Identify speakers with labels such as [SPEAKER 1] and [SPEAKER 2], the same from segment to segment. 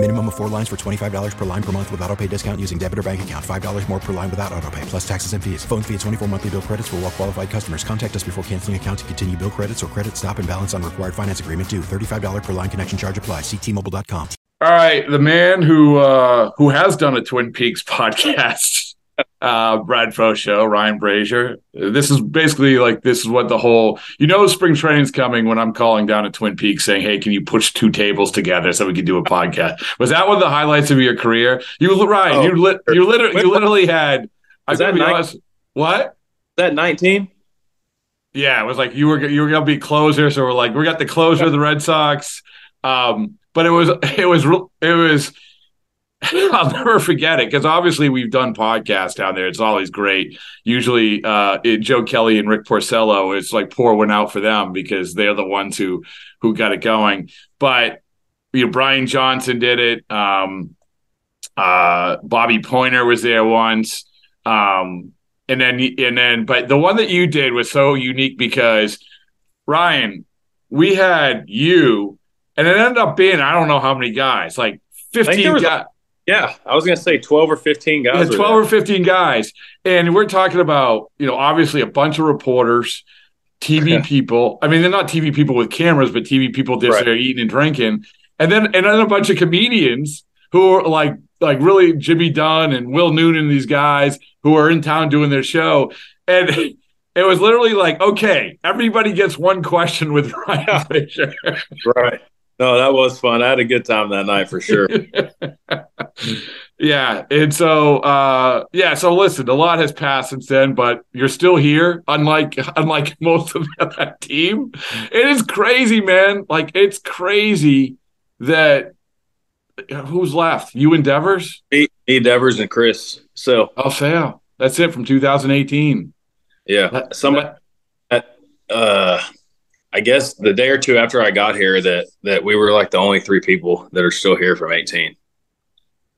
[SPEAKER 1] Minimum of four lines for $25 per line per month with auto pay discount using debit or bank account. $5 more per line without auto pay, plus taxes and fees. Phone fee at 24 monthly bill credits for all well qualified customers. Contact us before canceling account to continue bill credits or credit stop and balance on required finance agreement due. $35 per line connection charge apply. Ctmobile.com.
[SPEAKER 2] All right, the man who uh, who has done a Twin Peaks podcast, uh, Bradfo show, Ryan Brasier. This is basically like this is what the whole you know spring training's coming when I'm calling down at Twin Peaks saying, "Hey, can you push two tables together so we can do a podcast?" Was that one of the highlights of your career? You Ryan,
[SPEAKER 3] Oh,
[SPEAKER 2] you lit, you literally you literally had. I
[SPEAKER 3] Was that
[SPEAKER 2] be
[SPEAKER 3] nine-
[SPEAKER 2] honest- What?
[SPEAKER 3] that 19?
[SPEAKER 2] Yeah, it was like you were you were gonna be closer, so we're like we got the closer of the Red Sox. Um, but it was it was it was I'll never forget it because obviously we've done podcasts down there. It's always great. Usually, uh, it, Joe Kelly and Rick Porcello, it's like pour one out for them because they're the ones who who got it going. But you know, Brian Johnson did it. Um, uh, Bobby Poyner was there once. Um, and then and then, but the one that you did was so unique because Ryan, we had you, and it ended up being I don't know how many guys, like fifteen guys.
[SPEAKER 3] Yeah, I was going to say 12 or 15 guys.
[SPEAKER 2] Yeah, 12 or 15 guys. And we're talking about, you know, obviously a bunch of reporters, TV people. I mean, they're not TV people with cameras, but TV people just
[SPEAKER 3] Right.
[SPEAKER 2] there eating and drinking. And then and then a bunch of comedians who are like like really Jimmy Dunn and Will Noonan, these guys who are in town doing their show. And it was literally like, okay, everybody gets one question with Ryan Fisher.
[SPEAKER 3] Right. No, that was fun. I had a good time that night for sure.
[SPEAKER 2] yeah and so uh yeah so listen a lot has passed since then but you're still here unlike unlike most of that team. It is crazy man. Like it's crazy that who's left? You and devers?
[SPEAKER 3] Me, me, Devers, and Chris. So,
[SPEAKER 2] oh sale that's it from 2018
[SPEAKER 3] yeah,
[SPEAKER 2] That-
[SPEAKER 3] somebody, uh, I guess the day or two after I got here, that that we were like the only three people that are still here from 18.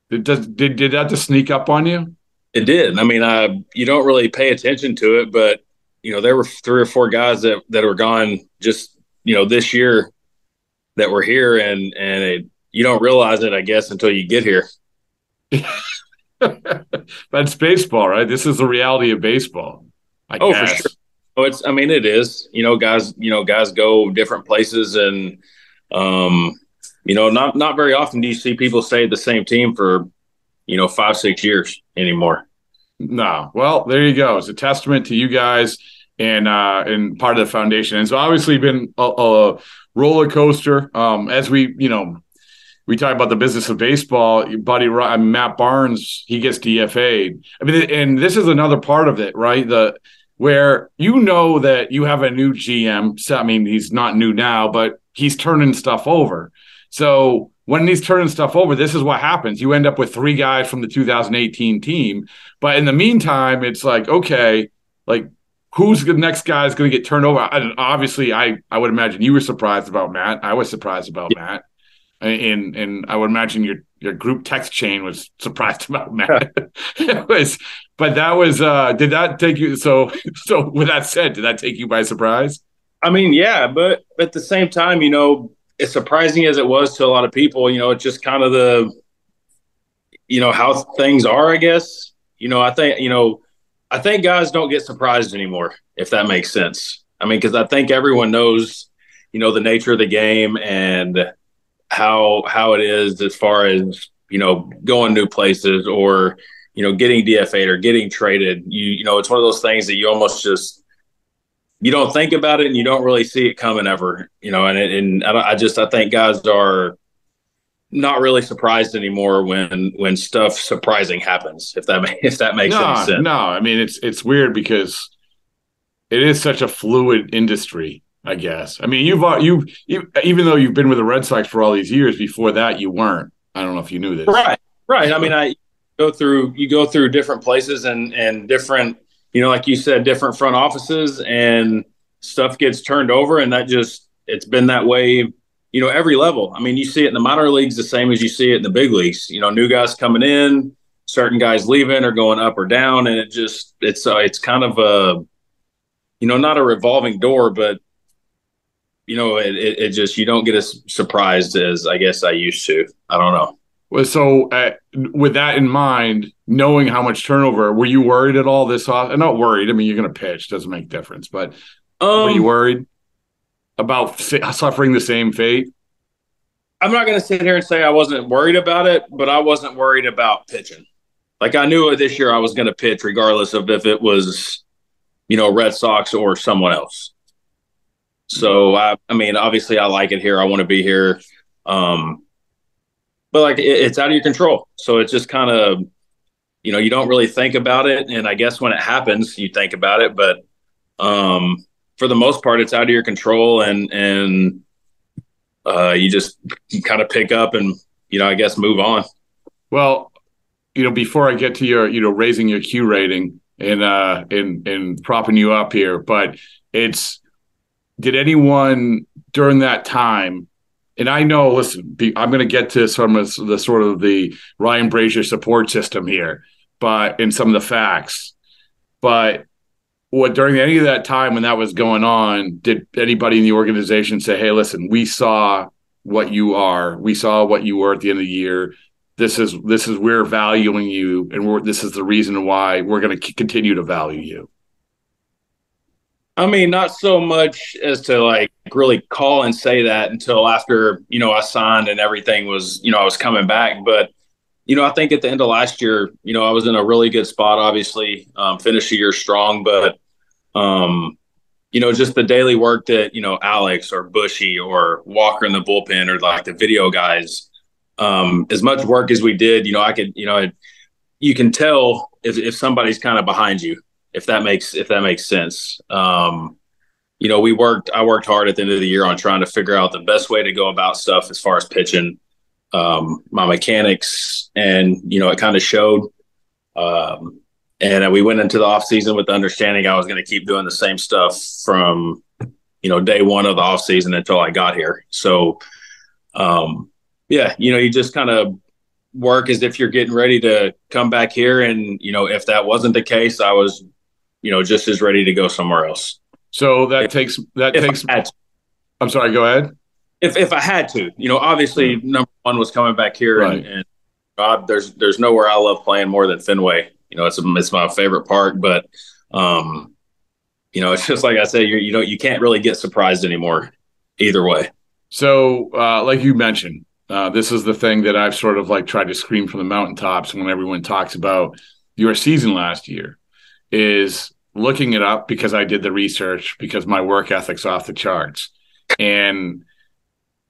[SPEAKER 2] did, did did that just sneak up on you
[SPEAKER 3] It did. I mean, I you don't really pay attention to it, but you know, there were three or four guys that that were gone just you know this year that were here, and and it, you don't realize it, I guess, until you get here.
[SPEAKER 2] that's baseball right this is the reality of baseball I
[SPEAKER 3] Oh, for sure. Oh, it's. I mean, it is. You know, guys. You know, guys go different places, and um, you know, not not very often do you see people stay at the same team for, you know, five six years anymore.
[SPEAKER 2] No. Well, there you go. It's a testament to you guys and uh and part of the foundation. And so obviously been a, a roller coaster. Um as we, you know, we talk about the business of baseball, buddy Matt Barnes, he gets DFA'd. I mean, and this is another part of it, right? The where you know that you have a new GM. So, I mean, he's not new now, but he's turning stuff over. So when he's turning stuff over, this is what happens. You end up with three guys from the 2018 team. But in the meantime, it's like, okay, like who's the next guy is going to get turned over? And obviously, I I would imagine you were surprised about Matt. I was surprised about Matt, and and I would imagine your your group text chain was surprised about Matt. it was, but that was. uh Did that take you? So so with that said, did that take you by surprise?
[SPEAKER 3] I mean, yeah, but at the same time, you know, as surprising as it was to a lot of people, you know, it's just kind of the, you know, how things are, I guess. You know, I think, you know, I think guys don't get surprised anymore, if that makes sense. I mean, because I think everyone knows, you know, the nature of the game and how how it is as far as you know going new places or you know getting DFA'd or getting traded. You you know, it's one of those things that you almost just you don't think about it and you don't really see it coming ever, you know. And it, and I, I just I think guys are not really surprised anymore when when stuff surprising happens. If that if that makes
[SPEAKER 2] no,
[SPEAKER 3] any sense.
[SPEAKER 2] no. I mean, it's it's weird because it is such a fluid industry. I guess. I mean, you've you, you even though you've been with the Red Sox for all these years, before that you weren't. I don't know if you knew this.
[SPEAKER 3] Right, right. I mean, I go through you go through different places and and different, you know, like you said, different front offices and stuff gets turned over, and that just it's been that way you know, every level. I mean, you see it in the minor leagues the same as you see it in the big leagues. You know, new guys coming in, certain guys leaving or going up or down, and it just it's uh, it's kind of a you know not a revolving door, but you know it, it, it just you don't get as surprised as I guess I used to. I don't know.
[SPEAKER 2] Well, so uh, with that in mind, knowing how much turnover, were you worried at all this off? Not worried. I mean, you're going to pitch, doesn't make difference. But um, were you um, worried about suffering the same fate?
[SPEAKER 3] I'm not going to sit here and say I wasn't worried about it, but I wasn't worried about pitching. Like I knew this year I was going to pitch regardless of if it was, you know, Red Sox or someone else. So I, I mean, obviously I like it here. I want to be here. Um, but like it, it's out of your control. So it's just kind of, you know, you don't really think about it. And I guess when it happens, you think about it. But um, for the most part, it's out of your control, and and uh, you just kind of pick up and you know, I guess move on.
[SPEAKER 2] Well, you know, before I get to your, you know, raising your Q rating and uh and and propping you up here, but it's did anyone during that time and I know, listen, I'm going to get to some of the sort of the Ryan Brasier support system here, but in some of the facts. But what during any of that time when that was going on, did anybody in the organization say, "Hey, listen, we saw what you are, we saw what you were at the end of the year. This is this is we're valuing you, and this is the reason why we're going to continue to value you."
[SPEAKER 3] I mean, not so much as to like really call and say that until after, you know, I signed and everything was, you know, I was coming back. But, you know, I think at the end of last year, you know, I was in a really good spot, obviously, um, finished the year strong. But, um, you know, just the daily work that, you know, Alex or Bushy or Walker in the bullpen or like the video guys, um, as much work as we did, you know, I could, you know, it, you can tell if, if somebody's kind of behind you if that makes if that makes sense. Um, you know, we worked. I worked hard at the end of the year on trying to figure out the best way to go about stuff as far as pitching, um, my mechanics, and you know, it kind of showed. Um, and we went into the off season with the understanding I was going to keep doing the same stuff from you know day one of the off season until I got here. So, um, yeah, you know, you just kind of work as if you're getting ready to come back here, and you know, if that wasn't the case, I was you know, just as ready to go somewhere else.
[SPEAKER 2] So that if, takes that takes. I'm sorry. Go ahead.
[SPEAKER 3] If if I had to, you know, obviously mm-hmm. number one was coming back here, right. and, and God, there's there's nowhere I love playing more than Fenway. You know, it's a, it's my favorite park, but um, you know, it's just like I said, you you know, you can't really get surprised anymore, either way.
[SPEAKER 2] So, uh, like you mentioned, uh, this is the thing that I've sort of like tried to scream from the mountaintops when everyone talks about your season last year is looking it up because I did the research because my work ethic's off the charts. And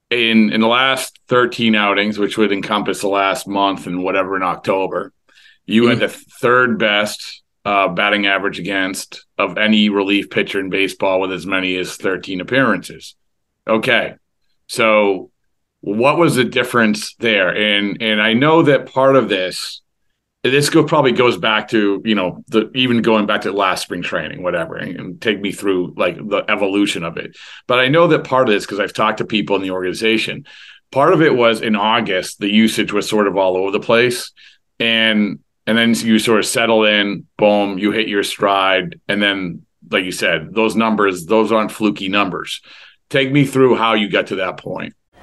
[SPEAKER 2] in in the last 13 outings, which would encompass the last month and whatever in October, you mm-hmm. had the third best uh, batting average against of any relief pitcher in baseball with as many as 13 appearances. Okay. So what was the difference there? And and I know that part of this this go, probably goes back to you know the even going back to last spring training whatever and, and take me through like the evolution of it. But i know that part of this because i've talked to people in the organization part of it was in august the usage was sort of all over the place. And and then you sort of settle in boom you hit your stride. And then like you said those numbers those aren't fluky numbers. Take me through how you got to that point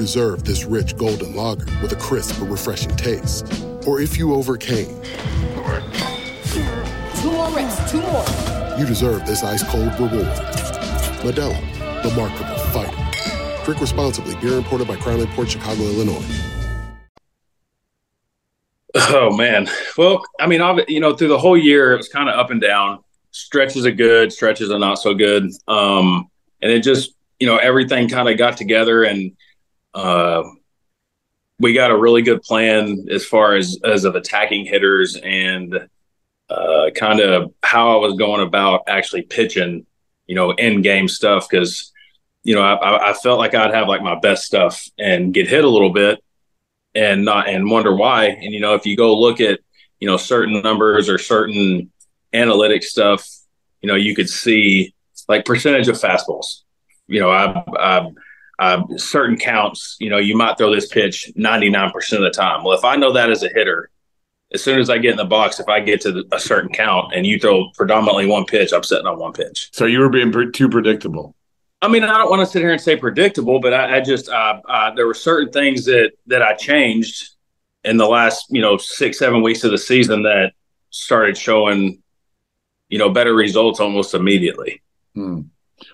[SPEAKER 4] deserve this rich golden lager with a crisp but refreshing taste. Or if you overcame.
[SPEAKER 5] Two more reps, two more.
[SPEAKER 4] You deserve this ice cold reward. Modelo, the Markable Fighter. Drink responsibly. Beer imported by Crown Port Chicago, Illinois.
[SPEAKER 3] Oh man. Well, I mean, you know, through the whole year, it was kind of up and down. Stretches are good, stretches are not so good. Um, and it just, you know, everything kind of got together and uh, we got a really good plan as far as as of attacking hitters and uh, kind of how I was going about actually pitching, you know, in game stuff because you know I, I felt like I'd have like my best stuff and get hit a little bit and not and wonder why. And you know, if you go look at you know certain numbers or certain analytic stuff, you know, you could see like percentage of fastballs. You know, I, I, I certain counts. You know, you might throw this pitch ninety nine percent of the time. Well, if I know that as a hitter, as soon as I get in the box, if I get to a certain count and you throw predominantly one pitch, I'm sitting on one pitch.
[SPEAKER 2] So you were being too predictable.
[SPEAKER 3] I mean, I don't want to sit here and say predictable, but I, I just uh, uh, there were certain things that that I changed in the last you know six seven weeks of the season that started showing you know better results almost immediately.
[SPEAKER 2] Hmm.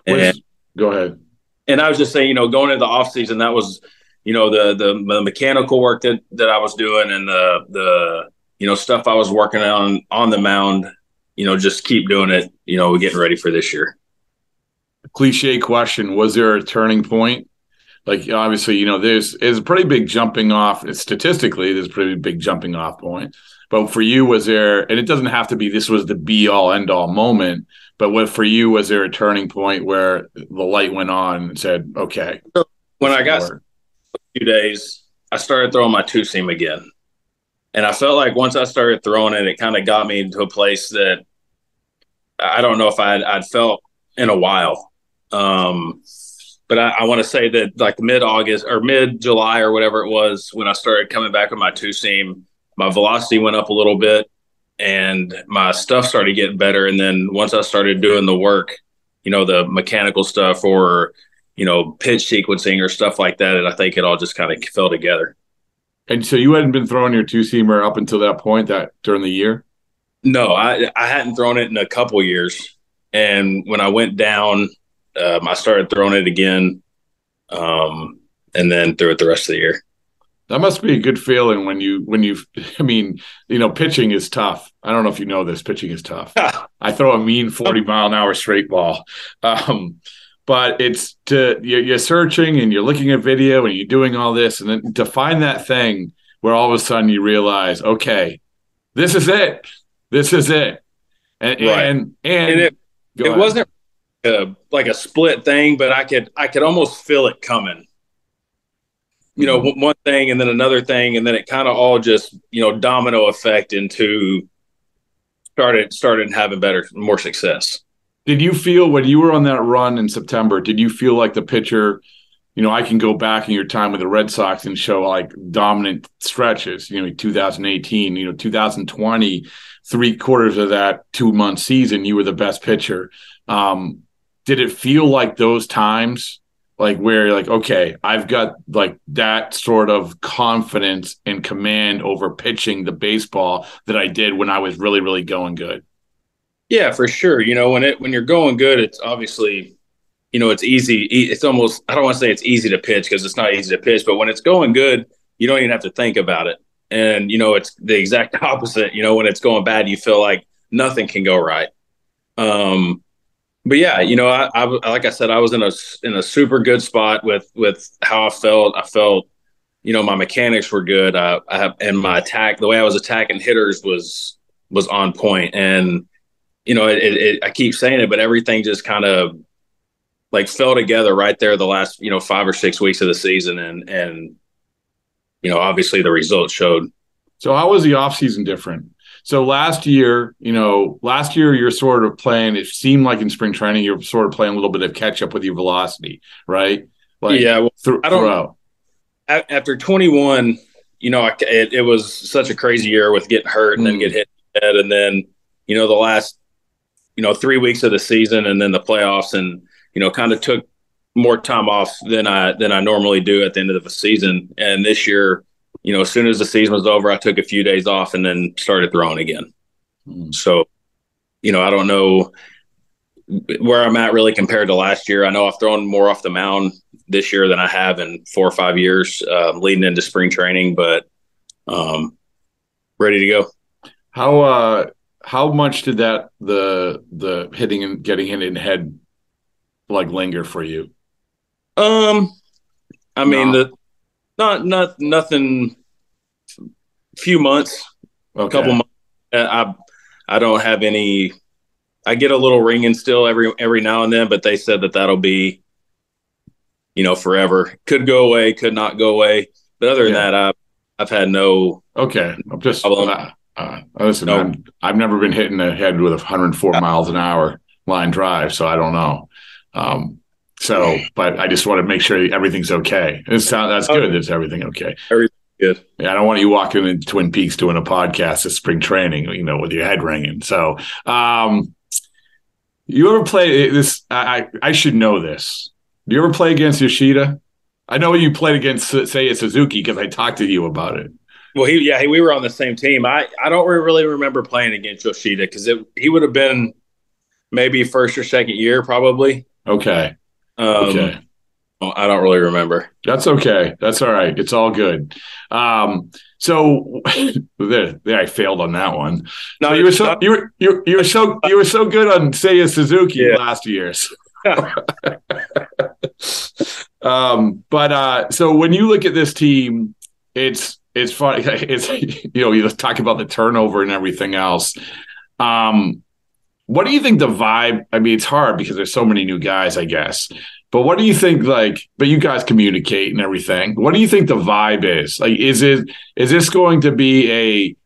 [SPEAKER 2] And, go ahead.
[SPEAKER 3] And I was just saying, you know, going into the off season, that was you know the, the the mechanical work that that I was doing and the the you know stuff I was working on on the mound. You know, just keep doing it. You know, we're getting ready for this year
[SPEAKER 2] cliche question was there a turning point like obviously you know there's is a pretty big jumping off statistically there's a pretty big jumping off point but for you was there and it doesn't have to be this was the be all end all moment but what for you was there a turning point where the light went on and said okay
[SPEAKER 3] when i got a few days i started throwing my two seam again. And i felt like once i started throwing it it kind of got me into a place that i don't know if i'd, I'd felt in a while. Um, but I, I want to say that like mid August or mid July or whatever it was when I started coming back with my two seam, my velocity went up a little bit and my stuff started getting better. And then once I started doing the work, you know, the mechanical stuff or, you know, pitch sequencing or stuff like that, and I think it all just kind of fell together.
[SPEAKER 2] And so you hadn't been throwing your two seamer up until that point that during the year?
[SPEAKER 3] No, I I hadn't thrown it in a couple years. And when I went down um, I started throwing it again, um, and then threw it the rest of the year.
[SPEAKER 2] That must be a good feeling when you when you. I mean, you know, pitching is tough. I don't know if you know this. Pitching is tough. I throw a mean forty mile an hour straight ball, um, but it's to you're, you're searching and you're looking at video and you're doing all this, and then to find that thing where all of a sudden you realize, okay, this is it. This is it. And right. and, and,
[SPEAKER 3] and it, it wasn't a like a split thing, but I could I could almost feel it coming. You know, mm-hmm. one thing and then another thing, and then it kind of all just you know domino effect into started started having better more success.
[SPEAKER 2] Did you feel when you were on that run in September? Did you feel like the pitcher? You know, I can go back in your time with the Red Sox and show like dominant stretches. You know, 2018, you know, 2020, three quarters of that two month season, you were the best pitcher. Um, did it feel like those times like where you're like okay i've got like that sort of confidence and command over pitching the baseball that i did when i was really really going good.
[SPEAKER 3] Yeah for sure. You know when it when you're going good it's obviously you know it's easy it's almost i don't want to say it's easy to pitch because it's not easy to pitch but when it's going good you don't even have to think about it. And you know it's the exact opposite. You know when it's going bad you feel like nothing can go right. Um but yeah, you know, I, I, like I said, I was in a in a super good spot with with how I felt. I felt, you know, my mechanics were good. I, I have, and my attack, the way I was attacking hitters was was on point. And you know, it, it, I keep saying it, but everything just kind of like fell together right there the last you know five or six weeks of the season, and and you know, obviously the results showed.
[SPEAKER 2] So how was the off season different? So last year, you know, last year you're sort of playing. It seemed like in spring training you're sort of playing a little bit of catch up with your velocity, right?
[SPEAKER 3] Like yeah, well, th- I don't know. After 21, you know, it, it, was such a crazy year with getting hurt and mm. then get hit head, and then you know the last, you know, three weeks of the season and then the playoffs, and you know, kind of took more time off than I than I normally do at the end of the season. And this year, you know, as soon as the season was over, I took a few days off and then started throwing again. Mm. So, you know, I don't know where I'm at really compared to last year. I know I've thrown more off the mound this year than I have in four or five years uh, leading into spring training, but um, ready to go.
[SPEAKER 2] How uh how much did that the the hitting and getting hit in the head like linger for you?
[SPEAKER 3] Um, I mean
[SPEAKER 2] No.
[SPEAKER 3] the not not nothing. Few months, a couple months. Uh, I I don't have any. I get a little ringing still every every now and then, but they said that that'll be, you know, forever. Could go away, could not go away. But other than
[SPEAKER 2] Yeah.
[SPEAKER 3] that, I've I've had no.
[SPEAKER 2] Okay, I'm just
[SPEAKER 3] Problem.
[SPEAKER 2] uh, uh, listen.
[SPEAKER 3] No.
[SPEAKER 2] I'm, I've never been hitting in the head with a 104 miles an hour line drive, so I don't know. Um, so, but I just want to make sure everything's okay. It's sound that's good. Is everything okay?
[SPEAKER 3] Good.
[SPEAKER 2] Yeah, I don't want you walking in Twin Peaks doing a podcast at spring training, you know, with your head ringing. So, um, you ever play this? I I, I should know this. Do you ever play against Yoshida? I know you played against Seiya Suzuki because I talked to you about it.
[SPEAKER 3] Well, he yeah, he, we were on the same team. I I don't really remember playing against Yoshida because he would have been maybe first or second year probably.
[SPEAKER 2] Okay.
[SPEAKER 3] Um,
[SPEAKER 2] Okay.
[SPEAKER 3] I don't really remember.
[SPEAKER 2] That's okay. That's all right. It's all good. Um, so there, there, I failed on that one.
[SPEAKER 3] No,
[SPEAKER 2] So you were so you were you, you were so you were so good on Seiya Suzuki
[SPEAKER 3] Yeah.
[SPEAKER 2] last year. um, but uh, so when you look at this team, it's it's funny. It's you know you talk about the turnover and everything else. Um, what do you think the vibe? I mean, it's hard because there's so many new guys, I guess. But what do you think? Like, but you guys communicate and everything. What do you think the vibe is? Like, is it is this going to be a?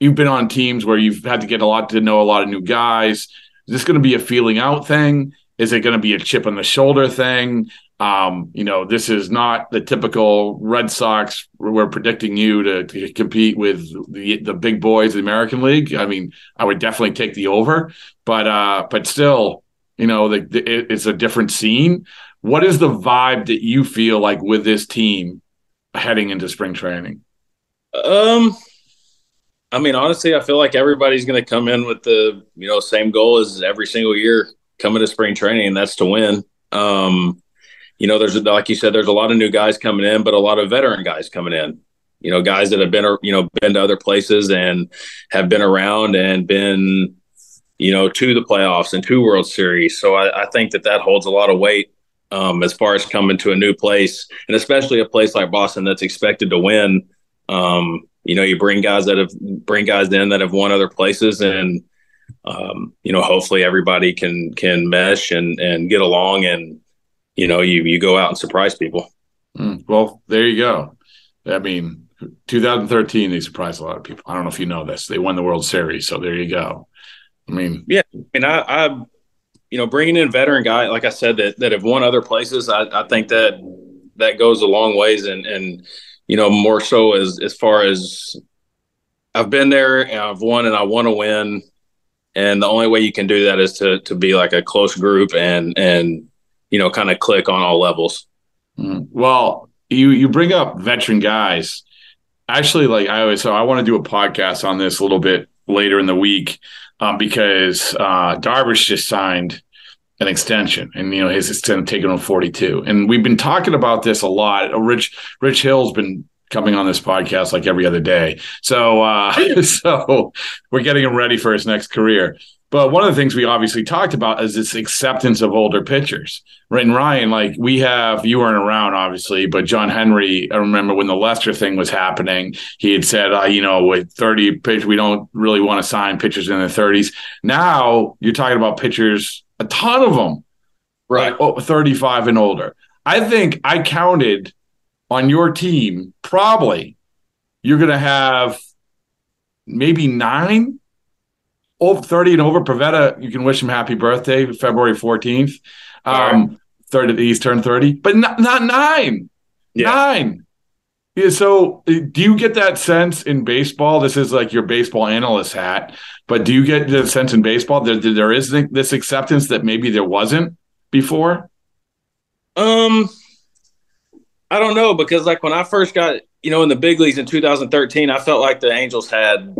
[SPEAKER 2] You've been on teams where you've had to get a lot to know a lot of new guys. Is this going to be a feeling out thing? Is it going to be a chip on the shoulder thing? Um, you know, this is not the typical Red Sox. We're predicting you to, to compete with the the big boys of the American League. I mean, I would definitely take the over, but uh, but still, you know, the, the, it- it's a different scene. What is the vibe that you feel like with this team heading into spring training?
[SPEAKER 3] Um, I mean, honestly, I feel like everybody's going to come in with the you know same goal as every single year coming to spring training, and that's to win. Um, you know, there's like you said, there's a lot of new guys coming in, but a lot of veteran guys coming in. You know, guys that have been you know been to other places and have been around and been you know to the playoffs and to World Series. So I, I think that that holds a lot of weight um, as far as coming to a new place, and especially a place like Boston that's expected to win. Um, you know, you bring guys that have bring guys in that have won other places, and um, you know, hopefully everybody can can mesh and and get along, and you know, you you go out and surprise people.
[SPEAKER 2] Mm, Well, there you go. I mean, 2013, they surprised a lot of people. I don't know if you know this. They won the World Series, so there you go. I mean,
[SPEAKER 3] Yeah, and I, I, you know, bringing in veteran guy like I said that that have won other places, I, I think that that goes a long ways, and and you know, more so as as far as I've been there and I've won and I want to win, and the only way you can do that is to to be like a close group and and you know, kind of click on all levels.
[SPEAKER 2] Mm. Well, you you bring up veteran guys. Actually, like I always, so I want to do a podcast on this a little bit later in the week um, because uh, Darvish just signed an extension, and you know his extension taking on forty two, and we've been talking about this a lot. Uh, Rich Rich Hill's been coming on this podcast like every other day, so uh, so we're getting him ready for his next career. But one of the things we obviously talked about is this acceptance of older pitchers. Right, and Ryan, like we have, you weren't around, obviously, but John Henry, I remember when the Lester thing was happening, he had said, uh, you know, with 30 pitch, we don't really want to sign pitchers in their 30s. Now you're talking about pitchers, a ton of them, right? Oh, 35 and older. I think I counted on your team, probably you're going to have maybe nine over 30 and over. Pivetta, you can wish him happy birthday, February 14th. Um, 30, he's turned 30, but not, not nine. Nine. Yeah, so uh, do you get that sense in baseball? This is like your baseball analyst hat, but do you get the sense in baseball that there, there is this acceptance that maybe there wasn't before?
[SPEAKER 3] Um, I don't know because like when I first got you know in the big leagues in 2013, I felt like the Angels had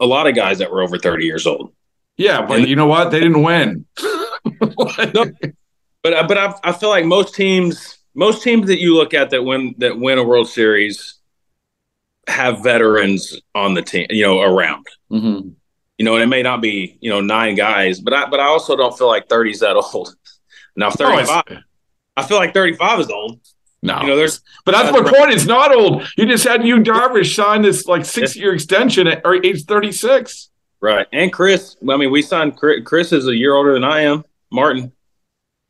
[SPEAKER 3] a lot of guys that were over 30 years old.
[SPEAKER 2] Yeah, but you know what? They didn't win.
[SPEAKER 3] no, but but I, I feel like most teams most teams that you look at that win that win a World Series have veterans on the team, you know, around.
[SPEAKER 2] Mm-hmm.
[SPEAKER 3] You know, and it may not be, you know, nine guys, but I but I also don't feel like 30 is that old. Now 35
[SPEAKER 2] No,
[SPEAKER 3] I feel like 35 is old.
[SPEAKER 2] No,
[SPEAKER 3] You know, there's
[SPEAKER 2] but that's
[SPEAKER 3] that's
[SPEAKER 2] my point. It's not old. You just had you Darvish sign this like six year extension at or age thirty six.
[SPEAKER 3] right. And Chris, I mean, we signed Chris, Chris is a year older than I am. Martin.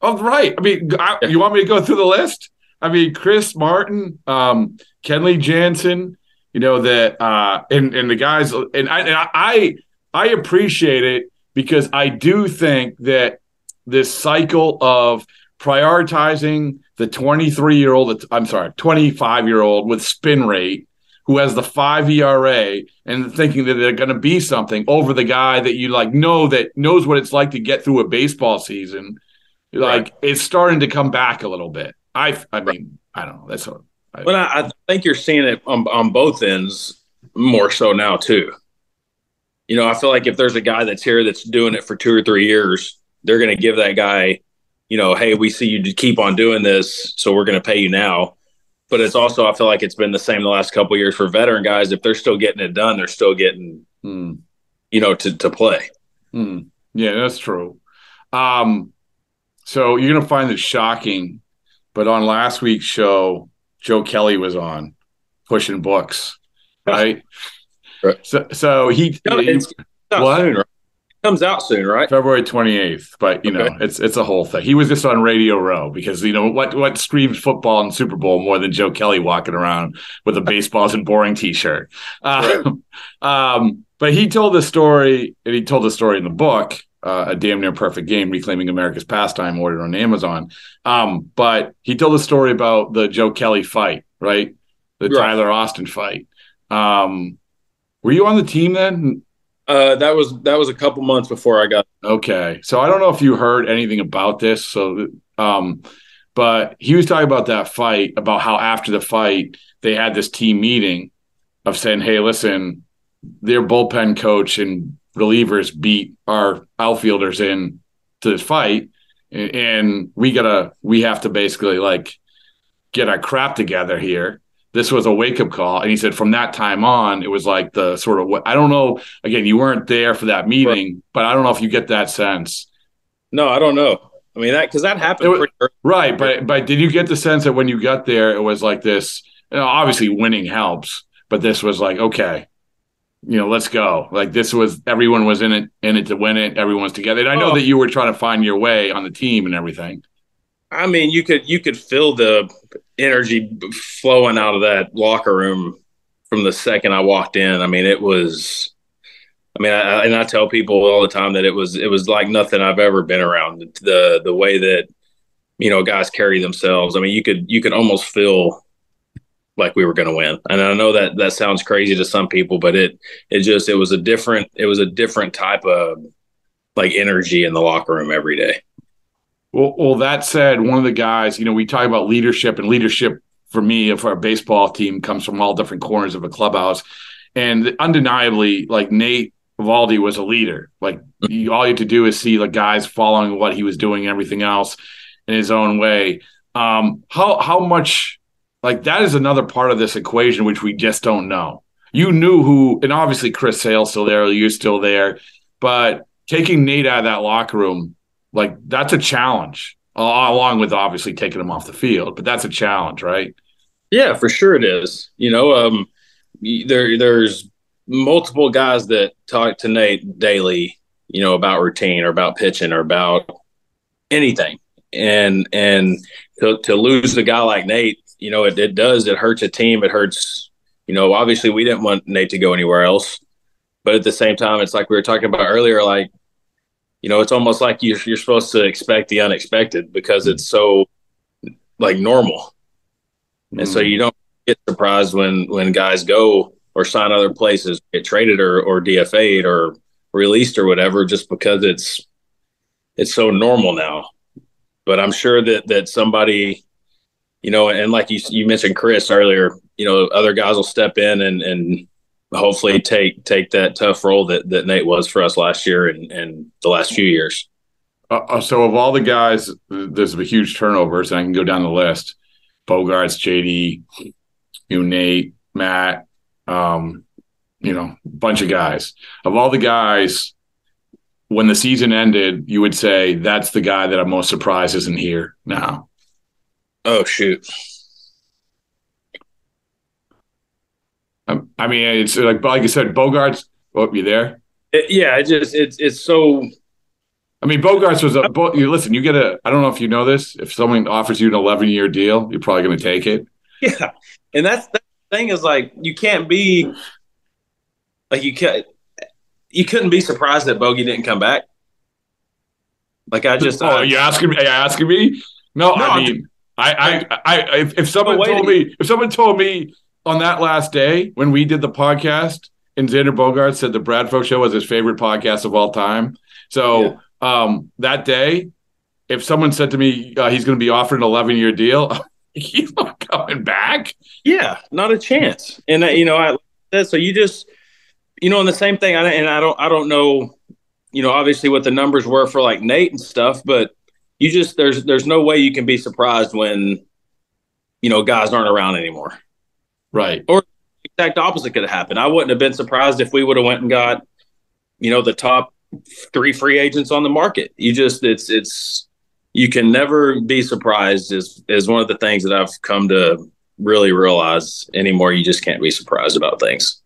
[SPEAKER 2] Oh, right. I mean, I, you want me to go through the list? I mean, Chris Martin, um, Kenley Jansen. You know that, uh, and and the guys, and I, and I I appreciate it because I do think that this cycle of prioritizing the 23 year old, I'm sorry, 25 year old with spin rate who has the five ERA and thinking that they're going to be something over the guy that you like know that knows what it's like to get through a baseball season. Like it's starting to come back a little bit. I, I mean, I don't know. That's what. I,
[SPEAKER 3] But I, I think you're seeing it on, on both ends more so now too. You know, I feel like if there's a guy that's here that's doing it for two or three years, they're going to give that guy, you know, hey, we see you keep on doing this, so we're going to pay you now. But it's also, I feel like it's been the same the last couple of years for veteran guys. If they're still getting it done, they're still getting,
[SPEAKER 2] Hmm.
[SPEAKER 3] you know, to to play.
[SPEAKER 2] Hmm. Yeah, that's true. Um, so you're gonna find this shocking, but on last week's show, Joe Kelly was on pushing books, right?
[SPEAKER 3] Right.
[SPEAKER 2] So, so he,
[SPEAKER 3] No,
[SPEAKER 2] he- what?
[SPEAKER 3] soon, right? Comes out soon, right?
[SPEAKER 2] February 28th, but you know,
[SPEAKER 3] Okay.
[SPEAKER 2] it's it's a whole thing. He was just on Radio Row because you know what what screams football and Super Bowl more than Joe Kelly walking around with a baseballs and boring T-shirt. Uh, um, but he told the story, and he told the story in the book, uh, a damn near perfect game, reclaiming America's pastime, ordered on Amazon. Um, but he told the story about the Joe Kelly fight, right? The
[SPEAKER 3] Right.
[SPEAKER 2] Tyler Austin fight. Um, were you on the team then?
[SPEAKER 3] Uh, that was that was a couple months before I got.
[SPEAKER 2] Okay. So I don't know if you heard anything about this. So, um, but he was talking about that fight, about how after the fight, they had this team meeting of saying, Hey, listen, their bullpen coach and relievers beat our outfielders in to this fight. And, and we gotta, we have to basically like get our crap together here. This was a wake up call. And he said from that time on, it was like the sort of what I don't know. Again, you weren't there for that meeting, but I don't know if you get that sense.
[SPEAKER 3] No, I don't know. I mean that because that happened
[SPEAKER 2] It wa-
[SPEAKER 3] pretty early.
[SPEAKER 2] Right. But but did you get the sense that when you got there, it was like this, you know, obviously winning helps, but this was like, okay, you know, let's go. Like this was everyone was in it in it to win it. Everyone's together. And I know
[SPEAKER 3] Oh.
[SPEAKER 2] that you were trying to find your way on the team and everything.
[SPEAKER 3] I mean, you could you could feel the energy flowing out of that locker room from the second I walked in. I mean, it was. I mean, I, and I tell people all the time that it was it was like nothing I've ever been around. The the way that you know guys carry themselves. I mean, you could you could almost feel like we were going to win. And I know that that sounds crazy to some people, but it it just it was a different it was a different type of like energy in the locker room every day.
[SPEAKER 2] Well, well, that said, one of the guys, you know, we talk about leadership, and leadership for me, for our baseball team, comes from all different corners of a clubhouse. And undeniably, like Nate Eovaldi was a leader. Like you, all you had to do is see the guys following what he was doing and everything else in his own way. Um, how how much like that is another part of this equation which we just don't know. You knew who, and obviously Chris Sale's still there, you're still there, but taking Nate out of that locker room like that's a challenge along with obviously taking him off the field but that's a challenge right
[SPEAKER 3] Yeah, for sure it is. You know, um, there there's multiple guys that talk to Nate daily, you know, about routine or about pitching or about anything, and and to, to lose a guy like Nate, you know, it, it does it hurts a team. It hurts. You know, obviously we didn't want Nate to go anywhere else, but at the same time, it's like we were talking about earlier, like. You know, it's almost like you're, you're supposed to expect the unexpected because it's so like normal. And so mm. you don't get surprised when when guys go or sign other places, get traded or or DFA'd or released or whatever, just because it's it's so normal now. But I'm sure that that somebody, you know, and like you you mentioned Chris earlier, you know, other guys will step in and and hopefully take take that tough role that that Nate was for us last year and and the last few years.
[SPEAKER 2] uh, uh, so of all the guys there's a huge turnovers and i can go down the list Bogaerts jd you nate matt um, you know, bunch of guys. Of all the guys, when the season ended, you would say that's the guy that I'm most surprised isn't here now.
[SPEAKER 3] Oh shoot.
[SPEAKER 2] Um, I mean, it's like like I said, Bogaerts. Oh, you there?
[SPEAKER 3] It, yeah, it just it's it's so.
[SPEAKER 2] I mean, Bogaerts was a. Bo, you listen. You get a. I don't know if you know this. If someone offers you an 11 year deal, you're probably going to take it.
[SPEAKER 3] Yeah, and that's the thing is like you can't be like you can't you couldn't be surprised that Bogey didn't come back. Like I just,
[SPEAKER 2] oh,
[SPEAKER 3] I,
[SPEAKER 2] you asking me? Are you asking me? No,
[SPEAKER 3] No,
[SPEAKER 2] I mean, I, I, I, if, if someone told me, if someone told me on that last day when we did the podcast, and Xander Bogaerts said the Bradfo Show was his favorite podcast of all time. So um, that day, if someone said to me uh, he's going to be offered an 11 year deal, he's not coming back.
[SPEAKER 3] yeah, not a chance. And uh, you know, I that so you just you know, and the same thing. I, and I don't, I don't know, you know, obviously what the numbers were for like Nate and stuff, but you just there's there's no way you can be surprised when you know guys aren't around anymore.
[SPEAKER 2] Right.
[SPEAKER 3] Or exact opposite could have happened. I wouldn't have been surprised if we would have went and got, you know, the top three free agents on the market. You just it's it's you can never be surprised is is one of the things that I've come to really realize anymore. You just can't be surprised about things.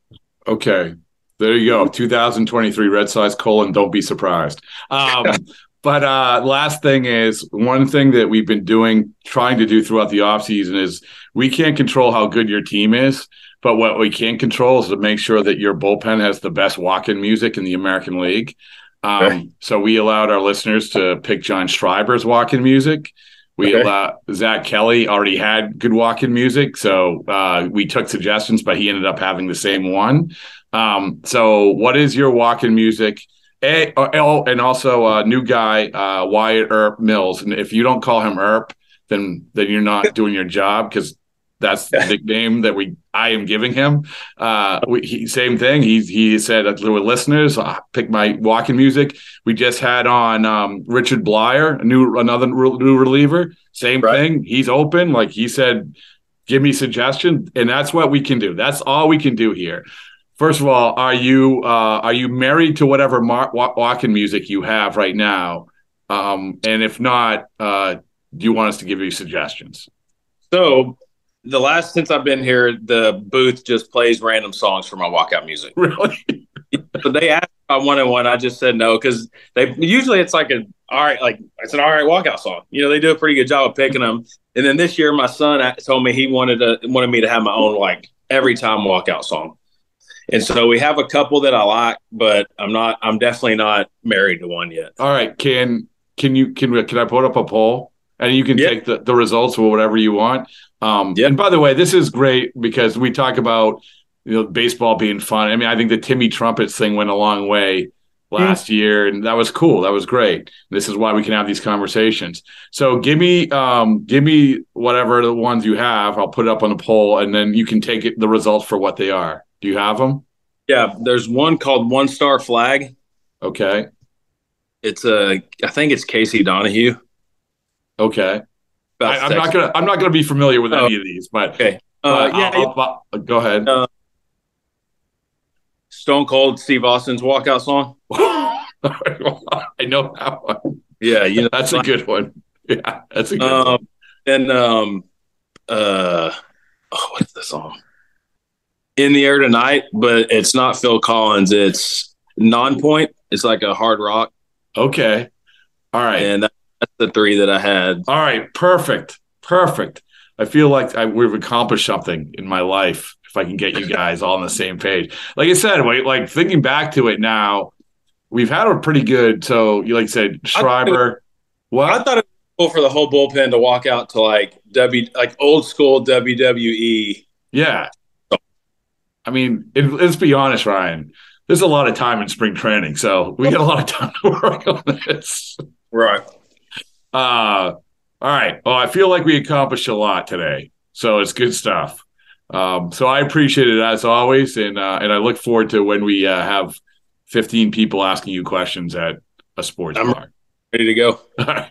[SPEAKER 2] Okay. There you go. 2023 Red Sox colon. Don't be surprised. Um, but uh, last thing is one thing that we've been doing, trying to do throughout the offseason is we can't control how good your team is. But what we can control is to make sure that your bullpen has the best walk-in music in the American League. Um,
[SPEAKER 3] Okay.
[SPEAKER 2] So we allowed our listeners to pick John Schreiber's walk-in music. We
[SPEAKER 3] Okay.
[SPEAKER 2] allowed Zack Kelly already had good walk-in music, so uh, we took suggestions, but he ended up having the same one. Um, so what is your walk-in music? A, oh, and also a new guy, uh, Wyatt Earp Mills. And if you don't call him Earp, then then you're not doing your job because that's the nickname that we I am giving him. Uh, we, he, same thing. He he said to the listeners, uh, pick my walking music. We just had on um, Richard Bleier, a new another new reliever. Same
[SPEAKER 3] Right.
[SPEAKER 2] thing. He's open. Like he said, give me suggestion, and that's what we can do. That's all we can do here. First of all, are you uh, are you married to whatever mar- walking music you have right now? Um, and if not, uh, do you want us to give you suggestions?
[SPEAKER 3] So the last since I've been here, the booth just plays random songs for my walkout music.
[SPEAKER 2] Really?
[SPEAKER 3] So they asked if I wanted one. I just said no because they usually it's like a all right, like it's an all right walkout song. You know, they do a pretty good job of picking them. And then this year, my son told me he wanted to wanted me to have my own like every time walkout song. And so we have a couple that I like, but I'm not. I'm definitely not married to one yet.
[SPEAKER 2] All right. Can can you can we- can I put up a poll and you can
[SPEAKER 3] Yeah.
[SPEAKER 2] take the, the results or whatever you want? Um,
[SPEAKER 3] Yeah.
[SPEAKER 2] And by the way, this is great because we talk about you know baseball being fun. I mean, I think the Timmy Trumpets thing went a long way last year, and that was cool. That was great. This is why we can have these conversations. So give me um, give me whatever the ones you have. I'll put it up on the poll, and then you can take it, the results for what they are. Do you have them?
[SPEAKER 3] Yeah, there's one called One Star Flag.
[SPEAKER 2] Okay.
[SPEAKER 3] It's a, I think it's Casey Donahew.
[SPEAKER 2] Okay. I, I'm not gonna I'm not gonna be familiar with any of these, but
[SPEAKER 3] Okay. Uh,
[SPEAKER 2] but
[SPEAKER 3] yeah,
[SPEAKER 2] I'll- I'll- I'll- go ahead.
[SPEAKER 3] Uh, Stone Cold Steve Austin's walkout song.
[SPEAKER 2] I know that one.
[SPEAKER 3] Yeah, you know
[SPEAKER 2] That's a good one. Yeah, that's a good one.
[SPEAKER 3] Um, and um, uh, oh, what is the song? In the air tonight, but it's not Phil Collins. It's Nonpoint. It's like a hard rock,
[SPEAKER 2] Okay. All right.
[SPEAKER 3] and that, the three that I had.
[SPEAKER 2] All right. Perfect. Perfect. I feel like I, we've accomplished something in my life if I can get you guys all on the same page. Like I said, wait, like thinking back to it now, we've had a pretty good. So you like I said, Schreiber. What?
[SPEAKER 3] I thought it was cool for the whole bullpen to walk out to like W, like old school WWE.
[SPEAKER 2] Yeah. I mean, it, let's be honest, Ryan. There's a lot of time in spring training, so we got a lot of time to work on this.
[SPEAKER 3] Right.
[SPEAKER 2] Uh, all right. Well, I feel like we accomplished a lot today, so it's good stuff. Um, so I appreciate it as always, and uh, and I look forward to when we uh, have 15 people asking you questions at a sports
[SPEAKER 3] I'm-
[SPEAKER 2] bar.
[SPEAKER 3] Ready to go.
[SPEAKER 2] All right.